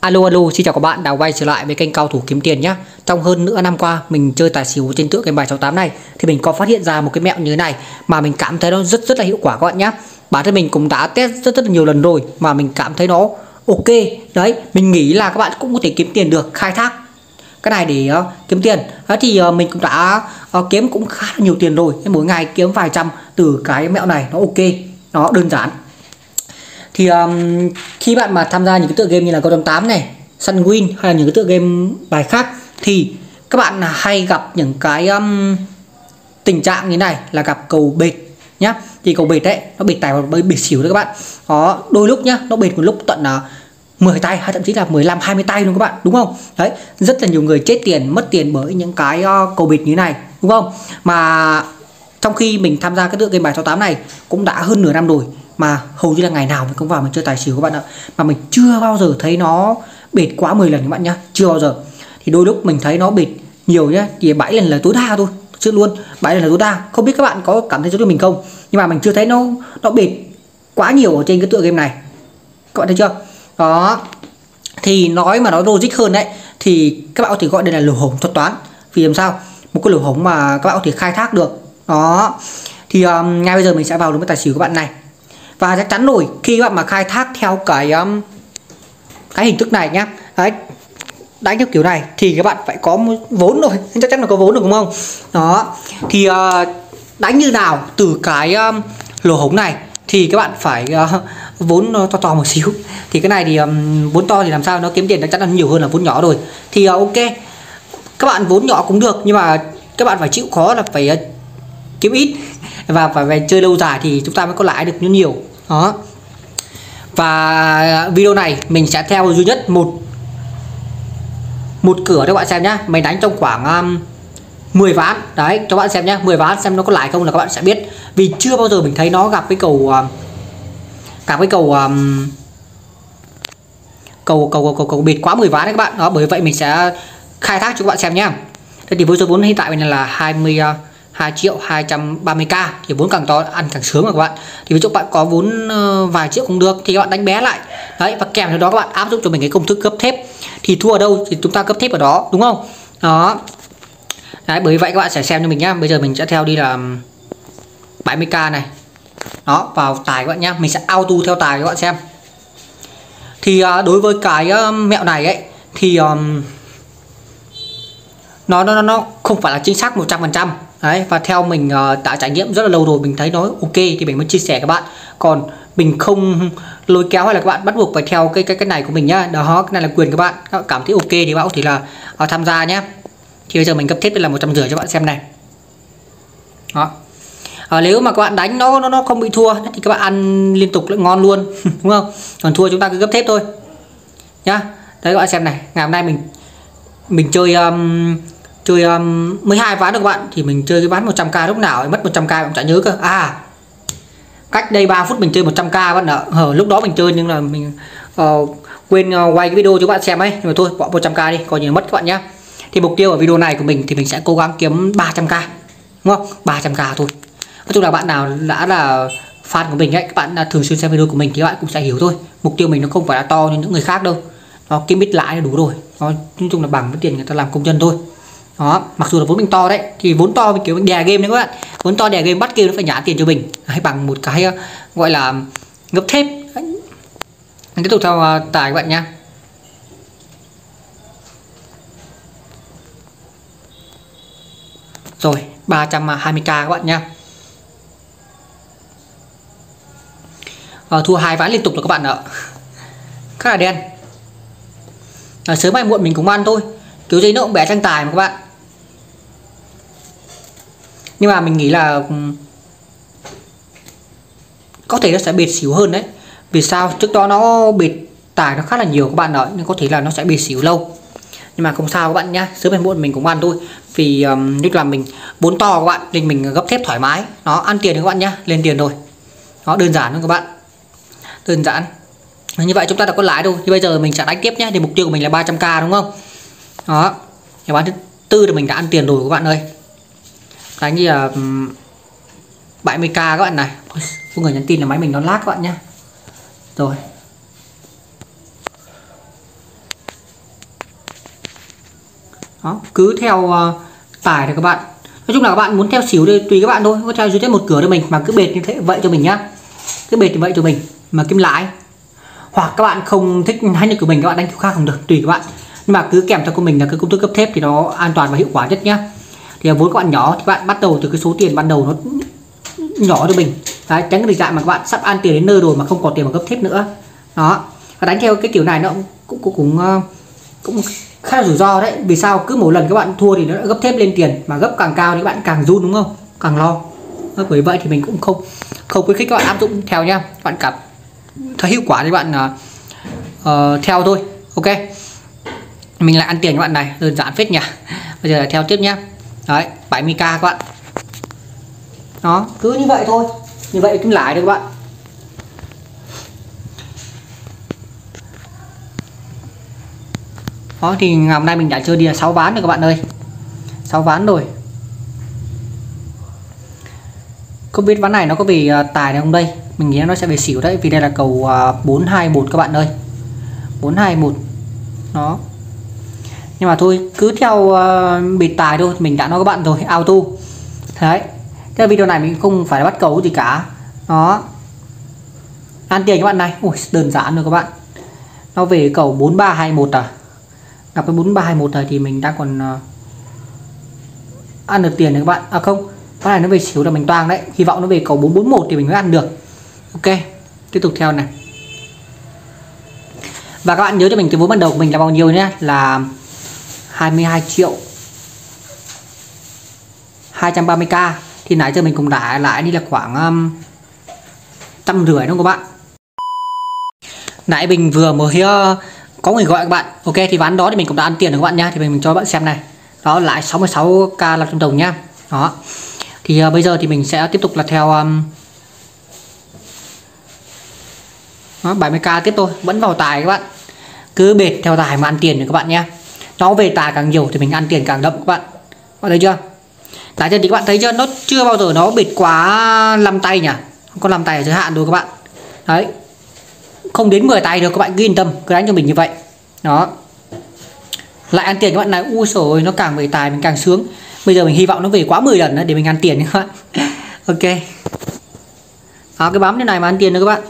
Alo alo, xin chào các bạn. Đã quay trở lại với kênh cao thủ kiếm tiền nhé Trong hơn nửa năm qua mình chơi tài xỉu trên tựa game bài 68 này Thì mình có phát hiện ra một cái mẹo như thế này Mà mình cảm thấy nó rất rất là hiệu quả các bạn nhé Bản thân mình cũng đã test rất rất là nhiều lần rồi Mà mình cảm thấy nó ok. Đấy, mình nghĩ là các bạn cũng có thể kiếm tiền được khai thác cái này để uh, kiếm tiền. Đó thì uh, mình cũng đã uh, kiếm cũng khá là nhiều tiền rồi. Mỗi ngày kiếm vài trăm từ cái mẹo này nó ok nó đơn giản thì um, khi bạn mà tham gia những cái tựa game như là Golden 8 này Sunwin hay là những cái tựa game bài khác thì các bạn hay gặp những cái um, tình trạng như này là gặp cầu bệt nhá. Thì cầu bệt đấy nó bệt tài và bệt xỉu đấy các bạn. Đó đôi lúc nhá nó bệt một lúc tận là uh, 10 tay hay thậm chí là 15 20 tay luôn các bạn đúng không? Đấy rất là nhiều người chết tiền mất tiền bởi những cái uh, cầu bệt như này đúng không? Mà trong khi mình tham gia cái tựa game bài 68 này cũng đã hơn nửa năm rồi mà hầu như là ngày nào mình cũng vào mình chơi tài xỉu các bạn ạ. Mà mình chưa bao giờ thấy nó bệt quá 10 lần các bạn nhá chưa bao giờ. Thì đôi lúc mình thấy nó bệt nhiều nhá thì 7 lần là tối đa thôi chưa luôn 7 lần là tối đa. Không biết các bạn có cảm thấy giống như mình không? Nhưng mà mình chưa thấy nó nó bệt quá nhiều ở trên cái tựa game này. Các bạn thấy chưa? Đó. Thì nói mà nói logic hơn đấy thì các bạn có thể gọi đây là lỗ hổng thuật toán. Vì làm sao? Một cái lỗ hổng mà các bạn có thể khai thác được. Đó. Thì um, ngay bây giờ mình sẽ vào đúng cái tài xỉu các bạn này và chắc chắn rồi khi bạn mà khai thác theo cái um, cái hình thức này nhá. Đấy đánh theo kiểu này thì các bạn phải có vốn rồi chắc chắn là có vốn được đúng không? Đó thì ờ, uh, đánh như nào từ cái um, lỗ hổng này thì các bạn phải uh, vốn to to một xíu. Thì cái này thì um, vốn to thì làm sao? Nó kiếm tiền chắc chắn là nhiều hơn là vốn nhỏ rồi. Thì uh, ok các bạn vốn nhỏ cũng được nhưng mà các bạn phải chịu khó là phải uh, kiếm ít và phải, về chơi lâu dài thì chúng ta mới có lãi được nhiều nhiều. Đó. Và video này mình sẽ theo duy nhất một một cửa cho các bạn xem nhá. Mình đánh trong khoảng um, 10 ván. Đấy cho bạn xem nhá. 10 ván xem nó có lãi không là các bạn sẽ biết. Vì chưa bao giờ mình thấy nó gặp cái cầu um, gặp cái cầu um, cầu cầu cầu cầu, cầu bịt quá 10 ván đấy các bạn. Đó bởi vậy mình sẽ khai thác cho các bạn xem nhá. Thế thì với số vốn hiện tại mình là 20 uh, 2 triệu 230k thì vốn càng to ăn càng sướng mà các bạn. Thì ví dụ bạn có vốn ờ, vài triệu cũng được thì các bạn đánh bé lại. Đấy và kèm theo đó các bạn áp dụng cho mình cái công thức cấp thép. Thì thua ở đâu thì chúng ta cấp thép ở đó đúng không? Đó. Đấy bởi vậy các bạn sẽ xem cho mình nhá. Bây giờ mình sẽ theo đi là 70k này. Đó vào tài các bạn nhá. Mình sẽ auto theo tài các bạn xem. Thì ờ, đối với cái mẹo này ấy thì um, nó nó nó không phải là chính xác 100% đấy và theo mình uh, đã trải nghiệm rất là lâu rồi mình thấy nó ok thì mình mới chia sẻ các bạn. Còn mình không lôi kéo hay là các bạn bắt buộc phải theo cái cái cái này của mình nhá. Đó cái này là quyền các bạn. Các bạn cảm thấy ok thì bạn thì là uh, tham gia nhé thì bây giờ mình cấp thiết là một trăm rưỡi cho bạn xem này. Đó. À, nếu mà các bạn đánh nó nó nó không bị thua thì các bạn ăn liên tục lại ngon luôn đúng không? Còn thua chúng ta cứ gấp thép thôi. Nhá. Đấy các bạn xem này. Ngày hôm nay mình mình chơi um, chơi um, 12 ván được các bạn thì mình chơi cái ván 100k lúc nào mất 100k cũng chả nhớ cơ. À cách đây 3 phút mình chơi 100k bạn ạ. Ờ, lúc đó mình chơi nhưng là mình uh, quên uh, quay cái video cho các bạn xem ấy. Nhưng mà thôi bỏ 100k đi coi như mất các bạn nhé thì mục tiêu ở video này của mình thì mình sẽ cố gắng kiếm 300k đúng không? 300k thôi. Nói chung là bạn nào đã là fan của mình ấy các bạn thường xuyên xem video của mình thì các bạn cũng sẽ hiểu thôi. Mục tiêu mình nó không phải là to như những người khác đâu. Nó kiếm ít lãi là đủ rồi. Nó nói chung là bằng với tiền người ta làm công nhân thôi đó mặc dù là vốn mình to đấy thì vốn to mình kiểu mình đè game đấy các bạn. Vốn to đè game bắt game nó phải nhả tiền cho mình. Hay bằng một cái ờ, gọi là ngấp thép. Mình tiếp tục theo ờ, tài các bạn nha rồi 320k các bạn nha à, ờ, thua hai ván liên tục rồi các bạn ạ. Khá là đen. À, sớm mai muộn mình cũng ăn thôi. Kiểu gì nó cũng bé tranh tài mà các bạn nhưng mà mình nghĩ là có thể nó sẽ bệt xỉu hơn đấy. Vì sao? Trước đó nó bệt tải nó khá là nhiều các bạn ạ nên có thể là nó sẽ bệt xỉu lâu. Nhưng mà không sao các bạn nhá sớm hay muộn mình cũng ăn thôi. Vì um, lúc là mình bốn to các bạn nên mình gấp thép thoải mái. Nó ăn tiền các bạn nhá lên tiền rồi. Nó đơn giản luôn các bạn. Đơn giản. Như vậy chúng ta đã có lãi thôi thì bây giờ mình sẽ đánh tiếp nhé thì mục tiêu của mình là 300k đúng không? Đó. Nhà bán thứ tư thì mình đã ăn tiền rồi các bạn ơi cái như là 70k các bạn này. Có người nhắn tin là máy mình nó lag các bạn nhé rồi. Đó cứ theo uh, tải thì các bạn. Nói chung là các bạn muốn theo xỉu đây tùy các bạn thôi. Có theo duy nhất một cửa cho mình mà cứ bệt như thế vậy cho mình nhá. Cứ bệt như vậy cho mình mà kim lãi. Hoặc các bạn không thích hay như của mình các bạn đánh kiểu khác không được tùy các bạn. Nhưng mà cứ kèm theo của mình là cái công thức cấp thép thì nó an toàn và hiệu quả nhất nhá thì vốn các bạn nhỏ thì bạn bắt đầu từ cái số tiền ban đầu nó nhỏ cho mình. Đấy, tránh cái tình trạng mà các bạn sắp ăn tiền đến nơi rồi mà không còn tiền mà gấp thép nữa. Đó. Và đánh theo cái kiểu này nó cũng cũng cũng, ờ, cũng khá là rủi ro đấy. Vì sao? Cứ mỗi lần các bạn thua thì nó gấp thép lên tiền. Mà gấp càng cao thì các bạn càng run đúng không? Càng lo. Ờ, bởi vậy thì mình cũng không không khuyến khích các bạn áp dụng theo nha các bạn cảm thấy hiệu quả thì bạn uh, theo thôi. Ok. Mình lại ăn tiền các bạn này. Đơn giản phết nhỉ. Bây giờ là theo tiếp nhá đấy 70k các bạn. Đó, cứ như vậy thôi. Như vậy kiếm lãi được các bạn. Đó, thì ngày hôm nay mình đã chơi đi là 6 ván rồi các bạn ơi. 6 ván rồi. Không biết ván này nó có về ờ, tài này không đây? Mình nghĩ nó sẽ về xỉu đấy, vì đây là cầu ờ, 421 các bạn ơi. 421 nó nhưng mà thôi cứ theo ờ, uh, bịt tài thôi mình đã nói các bạn rồi auto. Đấy. Cái video này mình không phải bắt cầu gì cả. Đó. Ăn tiền các bạn này. Ui đơn giản rồi các bạn. Nó về cầu 4321 à. Gặp cái 4321 này thì mình đang còn uh, ăn được tiền đấy các bạn. À không. Cái này nó về xíu là mình toang đấy. Hy vọng nó về cầu 441 thì mình mới ăn được. Ok. Tiếp tục theo này. Và các bạn nhớ cho mình cái vốn ban đầu của mình là bao nhiêu nhé là 22 triệu. 230k thì nãy giờ mình cũng đã lại đi là khoảng um, trăm rưỡi đúng không các bạn? Nãy mình vừa mới uh, có người gọi các bạn. Ok thì ván đó thì mình cũng đã ăn tiền được các bạn nhá thì mình, mình cho các bạn xem này. Đó lại 66k là trong đồng nhá đó. Thì uh, bây giờ thì mình sẽ tiếp tục là theo um, đó, 70k tiếp thôi. Vẫn vào tài các bạn. Cứ bệt theo tài mà ăn tiền được các bạn nhé nó về tài càng nhiều thì mình ăn tiền càng đậm các bạn. Bạn thấy chưa? Tại chân thì các bạn thấy chưa? Nó chưa bao giờ nó bệt quá 5 tay nhỉ? Không có 5 tay ở giới hạn rồi các bạn. Đấy. Không đến 10 tay được các bạn, cứ yên tâm, cứ đánh cho mình như vậy. Đó. Lại ăn tiền các bạn này u rồi nó càng về tài mình càng sướng. Bây giờ mình hy vọng nó về quá 10 lần nữa để mình ăn tiền các bạn. Ok. Đó, cái bấm thế này mà ăn tiền nữa các bạn.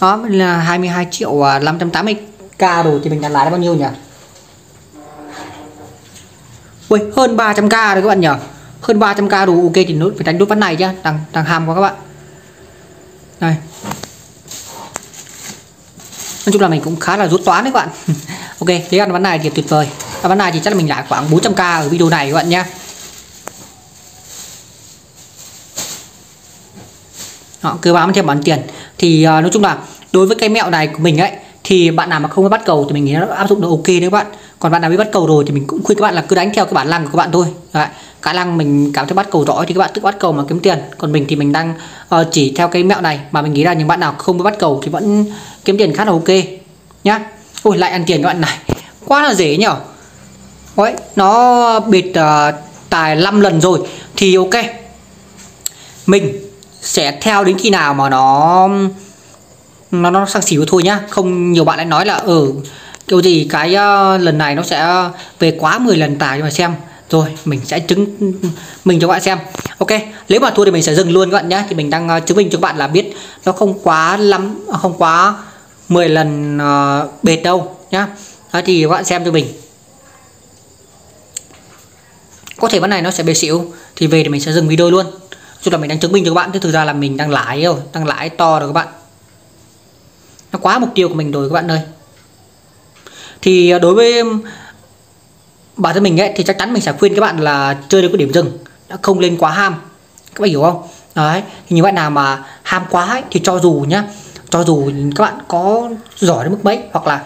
Đó, là 22 triệu à, 580 k rồi thì mình đã lái bao nhiêu nhỉ? Ui, hơn 300k rồi các bạn nhỉ? Hơn 300k đủ ok thì nốt phải đánh đốt ván này chứ đang đang ham quá các bạn. Này, nói chung là mình cũng khá là rút toán đấy các bạn. Ok thế ăn ván này thì tuyệt vời. À, ván này thì chắc là mình lại khoảng 400k ở video này các bạn nhé Họ cứ bám theo bán tiền. Thì uh, nói chung là đối với cái mẹo này của mình ấy thì bạn nào mà không biết bắt cầu thì mình nghĩ nó áp dụng được ok đấy các bạn. Còn bạn nào biết bắt cầu rồi thì mình cũng khuyên các bạn là cứ đánh theo cái bản lăng của các bạn thôi. Đấy. cả lăng mình cảm thấy bắt cầu giỏi thì các bạn tự bắt cầu mà kiếm tiền. Còn mình thì mình đang uh, chỉ theo cái mẹo này mà mình nghĩ là những bạn nào không biết bắt cầu thì vẫn kiếm tiền khá là ok nhá. Ôi lại ăn tiền các bạn này. Quá là dễ nhở. Đấy, nó bịt uh, tài 5 lần rồi thì ok. Mình sẽ theo đến khi nào mà nó nó nó sang xỉu thôi nhá không nhiều bạn lại nói là ở ừ, kiểu gì cái uh, lần này nó sẽ về quá 10 lần tài cho mà xem. Rồi mình sẽ chứng mình cho các bạn xem. Ok nếu mà thua thì mình sẽ dừng luôn các bạn nhé thì mình đang uh, chứng minh cho các bạn là biết nó không quá lắm không quá 10 lần uh, bệt đâu nhá. Đó thì các bạn xem cho mình. Có thể vấn này nó sẽ bề xỉu thì về thì mình sẽ dừng video luôn. Chứ là mình đang chứng minh cho các bạn chứ thực ra là mình đang lãi rồi đang lãi to rồi các bạn nó quá mục tiêu của mình rồi các bạn ơi. Thì à, đối với bản thân mình ấy thì chắc chắn mình sẽ khuyên các bạn là chơi được cái điểm dừng đã không lên quá ham. Các bạn hiểu không? Đấy thì những bạn nào mà ham quá ấy, thì cho dù nhá cho dù các bạn có giỏi đến mức mấy hoặc là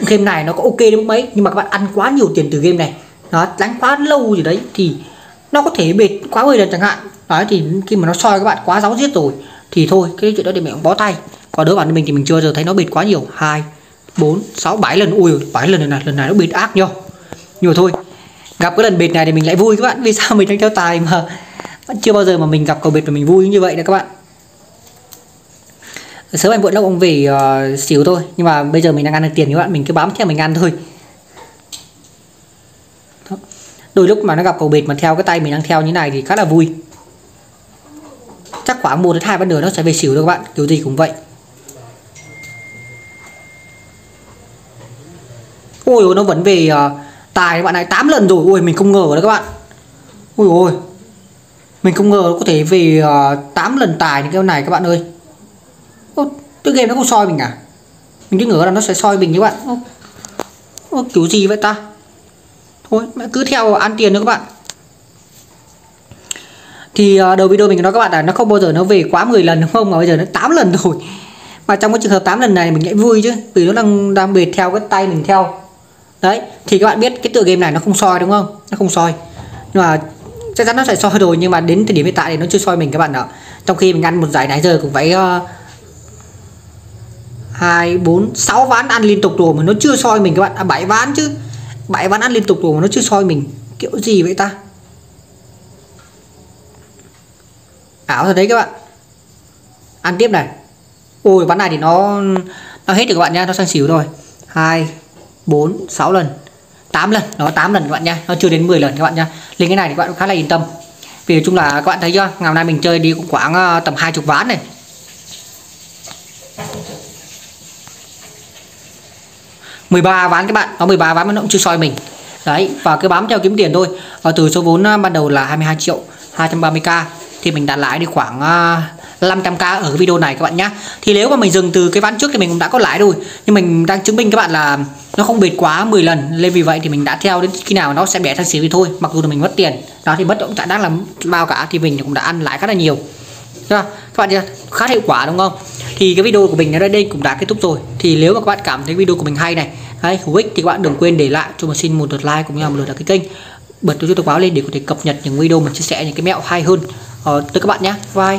game này nó có ok đến mức mấy nhưng mà các bạn ăn quá nhiều tiền từ game này nó đánh quá lâu gì đấy thì nó có thể bệt quá 10 lần chẳng hạn. Đấy thì khi mà nó soi các bạn quá giáo giết rồi thì thôi cái chuyện đó thì mình cũng bó tay còn đối bản thân mình thì mình chưa giờ thấy nó bịt quá nhiều. Hai bốn sáu bảy lần. Ui bảy lần này lần này nó bịt ác nhau nhưng mà thôi gặp cái lần bịt này thì mình lại vui các bạn. Vì sao mình đang theo tài mà? Chưa bao giờ mà mình gặp cầu bịt mà mình vui như vậy đâu các bạn. Sớm anh muộn lâu ông về uh, ờ, xíu thôi. Nhưng mà bây giờ mình đang ăn được tiền các bạn. Mình cứ bám theo mình ăn thôi. Đôi lúc mà nó gặp cầu bệt mà theo cái tay mình đang theo như này thì khá là vui. Chắc khoảng một đến hai ván nữa nó sẽ về xỉu thôi các bạn. Kiểu gì cũng vậy. Ôi nó vẫn về uh, tài các bạn này 8 lần rồi. Ôi mình không ngờ đấy các bạn. Ôi ôi. Mình không ngờ nó có thể về ờ, uh, 8 lần tài như cái này các bạn ơi. Ô, cái game nó không soi mình à? Mình cứ ngờ là nó sẽ soi mình như bạn. Ô, Ô, kiểu gì vậy ta? Thôi mẹ cứ theo ăn tiền nữa các bạn. Thì ờ, đầu video mình nói các bạn là nó không bao giờ nó về quá 10 lần đúng không? Mà bây giờ nó 8 lần rồi. Mà trong cái trường hợp 8 lần này mình lại vui chứ vì nó đang đang bệt theo cái tay mình theo đấy thì các bạn biết cái tựa game này nó không soi đúng không? Nó không soi. Nhưng mà chắc chắn nó sẽ soi rồi nhưng mà đến thời điểm hiện tại thì nó chưa soi mình các bạn ạ. Trong khi mình ăn một giải nãy giờ cũng phải ờ, hai bốn sáu ván ăn liên tục rồi mà nó chưa soi mình các bạn. À, bảy ván chứ. Bảy ván ăn liên tục rồi mà nó chưa soi mình. Kiểu gì vậy ta? À, Ảo thật đấy các bạn. Ăn tiếp này. Ôi ván này thì nó nó hết rồi các bạn nha nó sang xỉu rồi. Hai bốn sáu lần. 8 lần nó 8 lần các bạn nha nó chưa đến 10 lần các bạn nha lên cái này thì các bạn khá là yên tâm. Vì nói chung là các bạn thấy chưa? Ngày hôm nay mình chơi đi cũng khoảng ờ, tầm hai chục ván này. mười ba ván các bạn. Có 13 ván mà nó cũng chưa soi mình. Đấy và cứ bám theo kiếm tiền thôi. Và từ số vốn ờ, ban đầu là 22 triệu 230k thì mình đã lãi đi khoảng uh, 500k ở cái video này các bạn nhé thì nếu mà mình dừng từ cái ván trước thì mình cũng đã có lãi rồi. Nhưng mình đang chứng minh các bạn là nó không bệt quá 10 lần. Nên vì vậy thì mình đã theo đến khi nào nó sẽ bẻ thằng xíu thì thôi. Mặc dù là mình mất tiền. Đó thì bất động sản đang làm bao cả thì mình cũng đã ăn lại khá là nhiều. Các bạn chưa khá hiệu quả đúng không? Thì cái video của mình đến đây cũng đã kết thúc rồi. Thì nếu mà các bạn cảm thấy video của mình hay này hay hữu ích thì các bạn đừng quên để lại cho mình xin một lượt like cũng như là một lượt đăng ký kênh. Bật chuông thông báo lên để có thể cập nhật những video mình chia sẻ những cái mẹo hay hơn. Ờ, tới các bạn nhé bye.